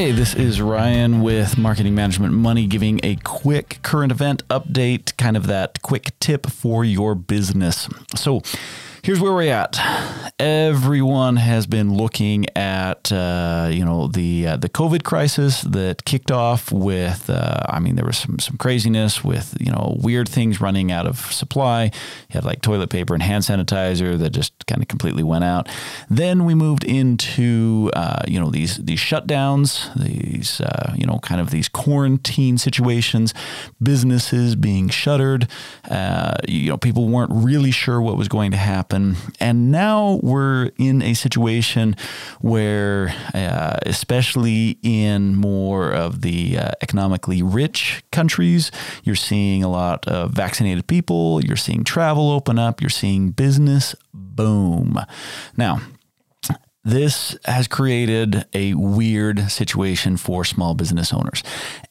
Hey, this is Ryan with Marketing Management Money giving a quick current event update, kind of that quick tip for your business. So, here's where we're at. Everyone has been looking at uh, you know the uh, the COVID crisis that kicked off with. Uh, I mean, there was some some craziness with you know weird things running out of supply. You have like toilet paper and hand sanitizer that just kind of completely went out. Then we moved into uh, you know these these shutdowns, these uh, you know kind of these quarantine situations, businesses being shuttered. Uh, you know, people weren't really sure what was going to happen happen. And now we're in a situation where, uh, especially in more of the uh, economically rich countries, you're seeing a lot of vaccinated people, you're seeing travel open up, you're seeing business boom. Now, this has created a weird situation for small business owners.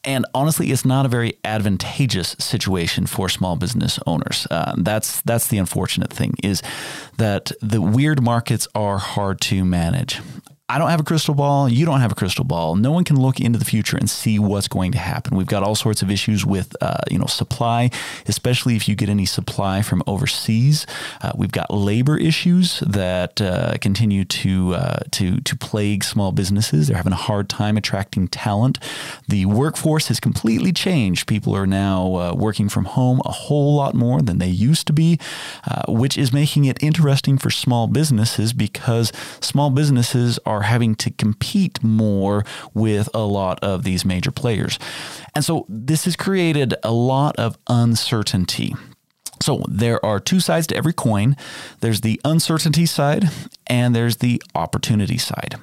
And honestly, it's not a very advantageous situation for small business owners. Uh, that's that's the unfortunate thing is that the weird markets are hard to manage. I don't have a crystal ball. You don't have a crystal ball. No one can look into the future and see what's going to happen. We've got all sorts of issues with, uh, you know, supply, especially if you get any supply from overseas. Uh, we've got labor issues that uh, continue to uh, to to plague small businesses. They're having a hard time attracting talent. The workforce has completely changed. People are now uh, working from home a whole lot more than they used to be, uh, which is making it interesting for small businesses because small businesses are are having to compete more with a lot of these major players. And so this has created a lot of uncertainty. So there are two sides to every coin. There's the uncertainty side and there's the opportunity side.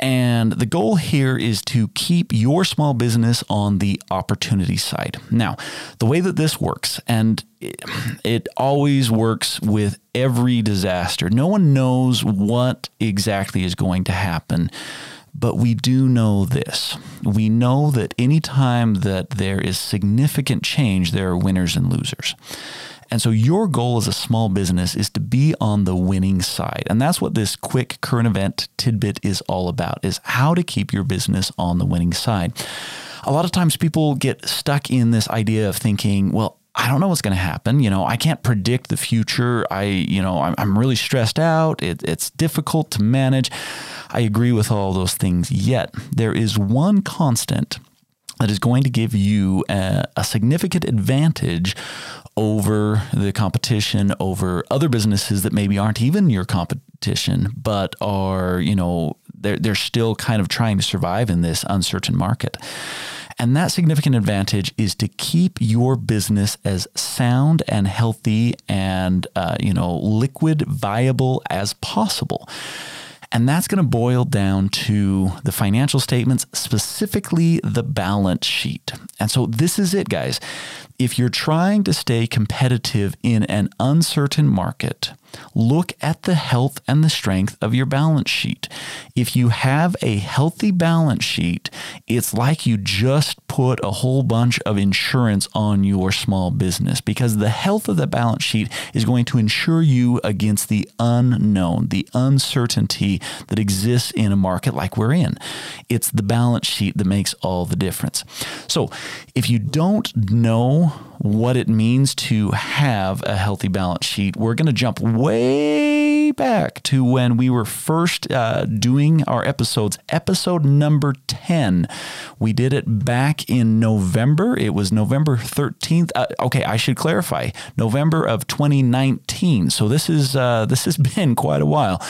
And the goal here is to keep your small business on the opportunity side. Now, the way that this works, and it, it, always works with every disaster, no one knows what exactly is going to happen. But we do know this. We know that anytime that there is significant change, there are winners and losers. And so your goal as a small business is to be on the winning side. And that's what this quick current event tidbit is all about is how to keep your business on the winning side. A lot of times people get stuck in this idea of thinking, well, I don't know what's going to happen. You know, I can't predict the future. I, you know, I'm, I'm really stressed out. It, it's difficult to manage. I agree with all those things. Yet there is one constant that is going to give you a, a, significant advantage over the competition, over other businesses that maybe aren't even your competition, but are, you know, they're, they're still kind of trying to survive in this uncertain market. And that significant advantage is to keep your business as sound and healthy and, uh, you know, liquid viable as possible. And that's going to boil down to the financial statements, specifically the balance sheet. And so this is it, guys. If you're trying to stay competitive in an uncertain market, look at the health and the strength of your balance sheet. If you have a healthy balance sheet, it's like you just put a whole bunch of insurance on your small business because the health of the balance sheet is going to insure you against the unknown, the uncertainty that exists in a market like we're in. It's the balance sheet that makes all the difference. So, if you don't know what it means to have a healthy balance sheet, we're going to jump way back to when we were first uh, doing our episodes, episode number 10. We did it back in November. It was November 13th. Uh, okay, I should clarify. November of 2019. So this is uh, this has been quite a while.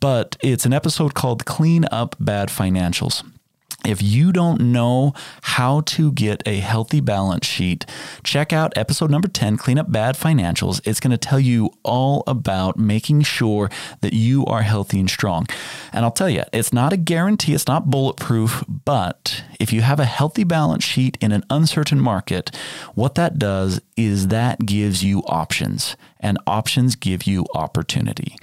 But it's an episode called Clean Up Bad Financials. If you don't know how to get a healthy balance sheet, check out episode number 10, Clean Up Bad Financials. It's going to tell you all about making sure that you are healthy and strong. And I'll tell you, it's not a guarantee, it's not bulletproof, but if you have a healthy balance sheet in an uncertain market, what that does is that gives you options and options give you opportunity.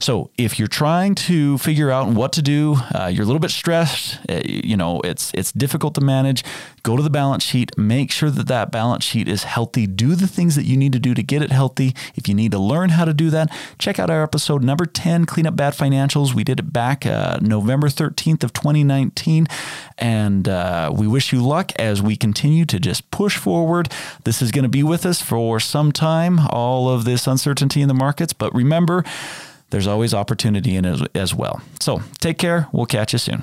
So if you're trying to figure out what to do, uh, you're a little bit stressed, uh, you know, it's it's difficult to manage, go to the balance sheet, make sure that that balance sheet is healthy. Do the things that you need to do to get it healthy. If you need to learn how to do that, check out our episode number 10, Clean Up Bad Financials. We did it back uh, November 13th of 2019. And uh, we wish you luck as we continue to just push forward. This is going to be with us for some time, all of this uncertainty in the markets. But remember, there's always opportunity in it as well. So take care. We'll catch you soon.